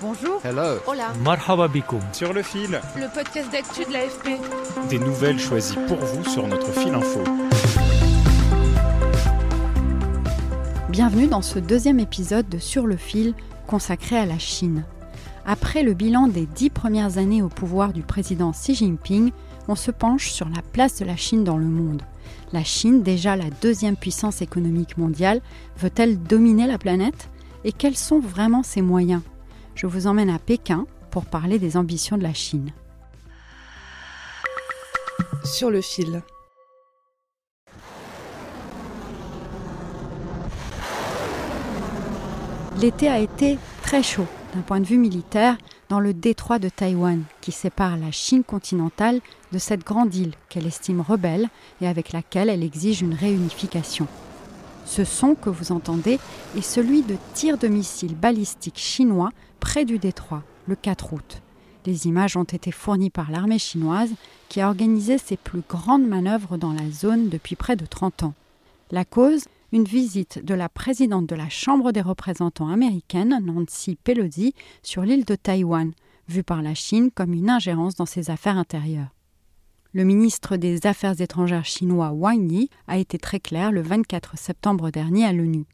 Bonjour. Hello. Hola. Marhaba bikoum. Sur le fil, Le podcast d'actu de l'AFP. des nouvelles choisies pour vous sur notre fil info. Bienvenue dans ce deuxième épisode de Sur le fil consacré à la Chine. Après le bilan des dix premières années au pouvoir du président Xi Jinping, on se penche sur la place de la Chine dans le monde. La Chine, déjà la deuxième puissance économique mondiale, veut-elle dominer la planète? Et quels sont vraiment ses moyens? Je vous emmène à Pékin pour parler des ambitions de la Chine. Sur le fil. L'été a été très chaud d'un point de vue militaire dans le détroit de Taïwan qui sépare la Chine continentale de cette grande île qu'elle estime rebelle et avec laquelle elle exige une réunification. Ce son que vous entendez est celui de tirs de missiles balistiques chinois près du détroit le 4 août. Les images ont été fournies par l'armée chinoise qui a organisé ses plus grandes manœuvres dans la zone depuis près de 30 ans. La cause une visite de la présidente de la Chambre des représentants américaine, Nancy Pelosi, sur l'île de Taïwan, vue par la Chine comme une ingérence dans ses affaires intérieures. Le ministre des Affaires étrangères chinois Wang Yi a été très clair le 24 septembre dernier à l'ONU.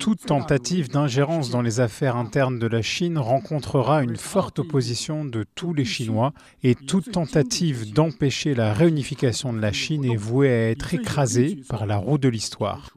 Toute tentative d'ingérence dans les affaires internes de la Chine rencontrera une forte opposition de tous les Chinois et toute tentative d'empêcher la réunification de la Chine est vouée à être écrasée par la roue de l'histoire.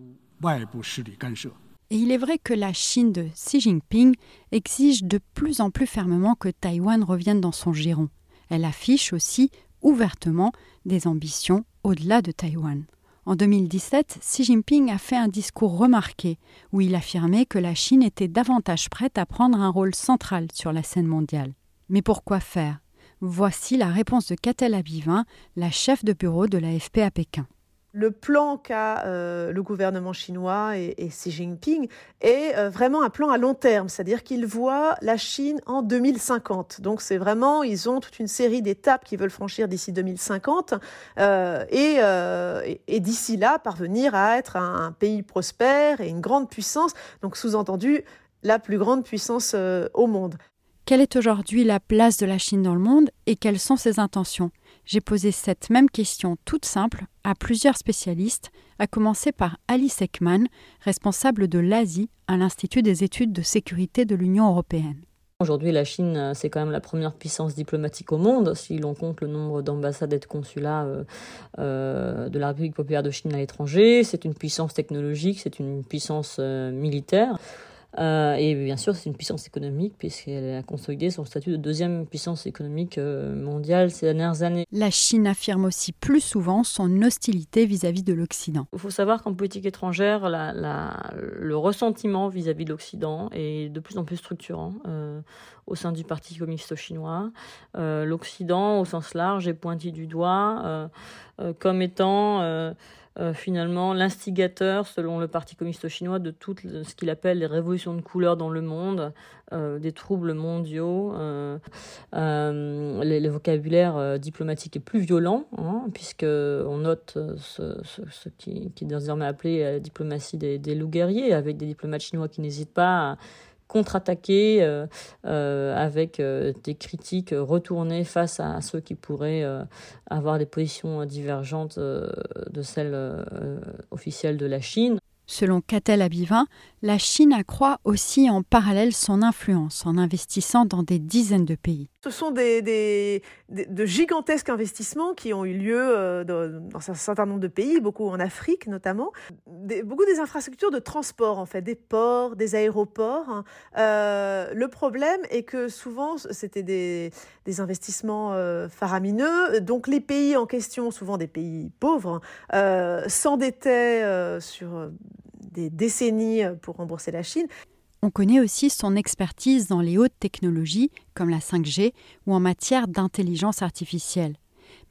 Et il est vrai que la Chine de Xi Jinping exige de plus en plus fermement que Taïwan revienne dans son giron. Elle affiche aussi ouvertement des ambitions au-delà de Taïwan. En 2017, Xi Jinping a fait un discours remarqué où il affirmait que la Chine était davantage prête à prendre un rôle central sur la scène mondiale. Mais pourquoi faire? Voici la réponse de Catel Abivin, la chef de bureau de l'AFP à Pékin. Le plan qu'a euh, le gouvernement chinois et, Xi Jinping est euh, vraiment un plan à long terme, c'est-à-dire qu'ils voient la Chine en 2050. Donc c'est vraiment, ils ont toute une série d'étapes qu'ils veulent franchir d'ici 2050 euh, et, d'ici là parvenir à être un, pays prospère et une grande puissance. Donc sous-entendu la plus grande puissance au monde. Quelle est aujourd'hui la place de la Chine dans le monde et quelles sont ses intentions? J'ai posé cette même question toute simple à plusieurs spécialistes, à commencer par Alice Ekman, responsable de l'Asie à l'Institut des études de sécurité de l'Union européenne. Aujourd'hui, la Chine, c'est quand même la première puissance diplomatique au monde, si l'on compte le nombre d'ambassades et de consulats euh, euh, de la République populaire de Chine à l'étranger. C'est une puissance technologique, c'est une puissance euh, militaire. Euh, et bien sûr, c'est une puissance économique puisqu'elle a consolidé son statut de deuxième puissance économique euh, mondiale ces dernières années. La Chine affirme aussi plus souvent son hostilité vis-à-vis -vis de l'Occident. Il faut savoir qu'en politique étrangère, la, la, le ressentiment vis-à-vis -vis de l'Occident est de plus en plus structurant euh, au sein du Parti communiste chinois. Euh, L'Occident, au sens large, est pointé du doigt comme étant euh, finalement l'instigateur, selon le Parti communiste chinois, de tout ce qu'il appelle les révolutions de couleur dans le monde, euh, des troubles mondiaux. Euh, les, le vocabulaire diplomatique est plus violent, hein, puisqu'on note ce, qui, est désormais appelé la diplomatie des, des loups guerriers, avec des diplomates chinois qui n'hésitent pas à contre-attaquer euh, euh, avec euh, des critiques retournées face à, ceux qui pourraient avoir des positions divergentes de celles officielles de la Chine. Selon Catel Abivin, la Chine accroît aussi en parallèle son influence en investissant dans des dizaines de pays. Ce sont des, de gigantesques investissements qui ont eu lieu euh, dans, un certain nombre de pays, beaucoup en Afrique notamment. beaucoup des infrastructures de transport, en fait, des ports, des aéroports. Hein. Euh, le problème est que souvent, c'était des, investissements euh, faramineux. Donc les pays en question, souvent des pays pauvres, s'endettaient sur des décennies pour rembourser la Chine. On connaît aussi son expertise dans les hautes technologies comme la 5G ou en matière d'intelligence artificielle.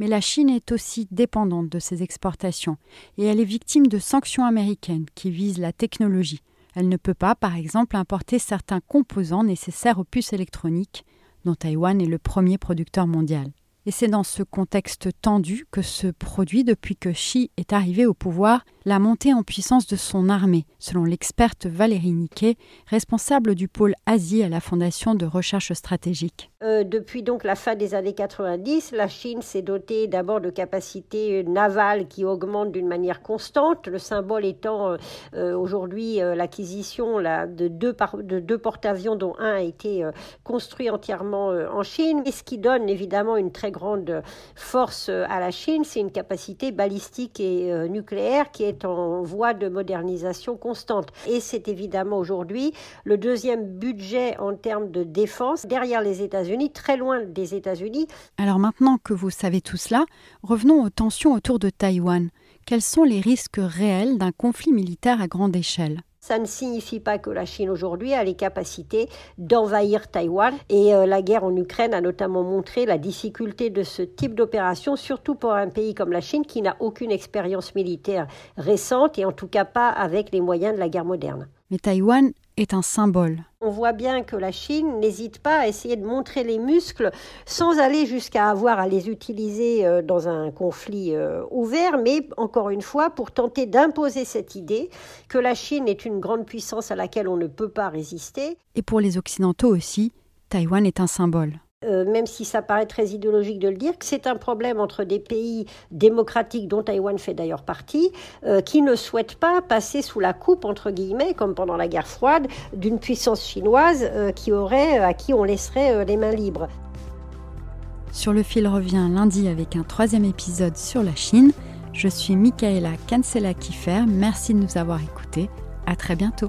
Mais la Chine est aussi dépendante de ses exportations et elle est victime de sanctions américaines qui visent la technologie. Elle ne peut pas, par exemple, importer certains composants nécessaires aux puces électroniques, dont Taïwan est le premier producteur mondial. Et c'est dans ce contexte tendu que se produit, depuis que Xi est arrivé au pouvoir, la montée en puissance de son armée, selon l'experte Valérie Niquet, responsable du pôle Asie à la Fondation de recherche stratégique. Euh, depuis donc la fin des années 90, la Chine s'est dotée d'abord de capacités navales qui augmentent d'une manière constante, le symbole étant euh, euh, aujourd'hui l'acquisition de deux, de deux porte-avions dont un a été construit entièrement en Chine, et ce qui donne évidemment une très grande force à la Chine, c'est une capacité balistique et euh, nucléaire qui est en voie de modernisation constante. Et c'est évidemment aujourd'hui le deuxième budget en termes de défense derrière les États-Unis, très loin des États-Unis. Alors maintenant que vous savez tout cela, revenons aux tensions autour de Taïwan. Quels sont les risques réels d'un conflit militaire à grande échelle? Ça ne signifie pas que la Chine aujourd'hui a les capacités d'envahir Taïwan. Et euh, la guerre en Ukraine a notamment montré la difficulté de ce type d'opération, surtout pour un pays comme la Chine qui n'a aucune expérience militaire récente et en tout cas pas avec les moyens de la guerre moderne. Mais Taïwan est un symbole. On voit bien que la Chine n'hésite pas à essayer de montrer les muscles sans aller jusqu'à avoir à les utiliser euh, dans un conflit euh, ouvert, mais encore une fois pour tenter d'imposer cette idée que la Chine est une grande puissance à laquelle on ne peut pas résister. Et pour les Occidentaux aussi, Taïwan est un symbole. Euh, même si ça paraît très idéologique de le dire, que c'est un problème entre des pays démocratiques, dont Taïwan fait d'ailleurs partie, euh, qui ne souhaitent pas passer sous la coupe, entre guillemets, comme pendant la guerre froide, d'une puissance chinoise euh, qui aurait, à qui on laisserait les mains libres. Sur le fil revient lundi avec un troisième épisode sur la Chine. Je suis Michaela Kansela-Kiffer. Merci de nous avoir écoutés. À très bientôt.